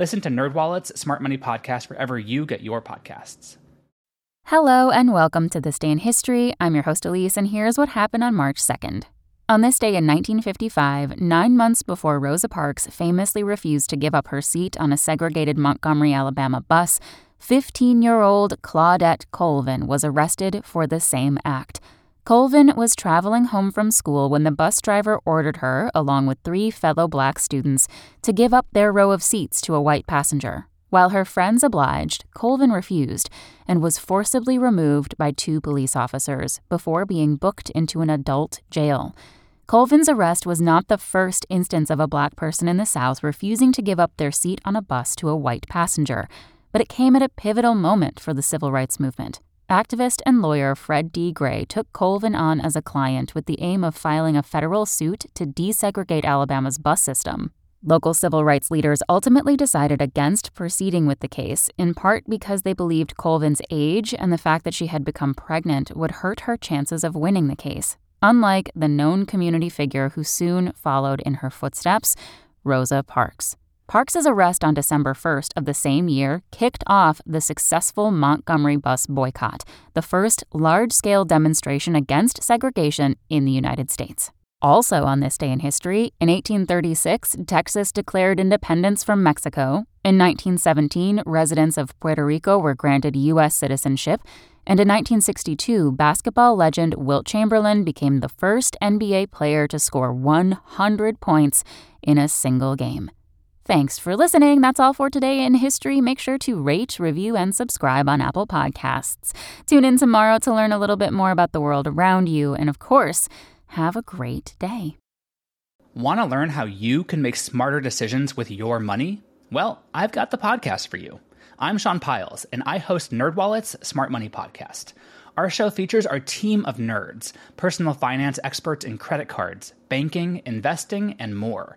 Listen to NerdWallet's Smart Money Podcast wherever you get your podcasts. Hello and welcome to This Day in History. I'm your host Elise, and here's what happened on March 2nd. On this day in 1955, nine months before Rosa Parks famously refused to give up her seat on a segregated Montgomery, Alabama bus, 15 year old Claudette Colvin was arrested for the same act. Colvin was traveling home from school when the bus driver ordered her, along with three fellow black students, to give up their row of seats to a white passenger. While her friends obliged, Colvin refused and was forcibly removed by two police officers before being booked into an adult jail. Colvin's arrest was not the first instance of a black person in the South refusing to give up their seat on a bus to a white passenger, but it came at a pivotal moment for the civil rights movement. Activist and lawyer Fred D. Gray took Colvin on as a client with the aim of filing a federal suit to desegregate Alabama's bus system. Local civil rights leaders ultimately decided against proceeding with the case, in part because they believed Colvin's age and the fact that she had become pregnant would hurt her chances of winning the case, unlike the known community figure who soon followed in her footsteps, Rosa Parks. Parks's arrest on December 1st of the same year kicked off the successful Montgomery bus boycott, the first large scale demonstration against segregation in the United States. Also, on this day in history, in 1836, Texas declared independence from Mexico. In 1917, residents of Puerto Rico were granted U.S. citizenship. And in 1962, basketball legend Wilt Chamberlain became the first NBA player to score 100 points in a single game. Thanks for listening. That's all for today in history. Make sure to rate, review, and subscribe on Apple Podcasts. Tune in tomorrow to learn a little bit more about the world around you. And of course, have a great day. Want to learn how you can make smarter decisions with your money? Well, I've got the podcast for you. I'm Sean Pyles, and I host NerdWallet's Smart Money Podcast. Our show features our team of nerds, personal finance experts in credit cards, banking, investing, and more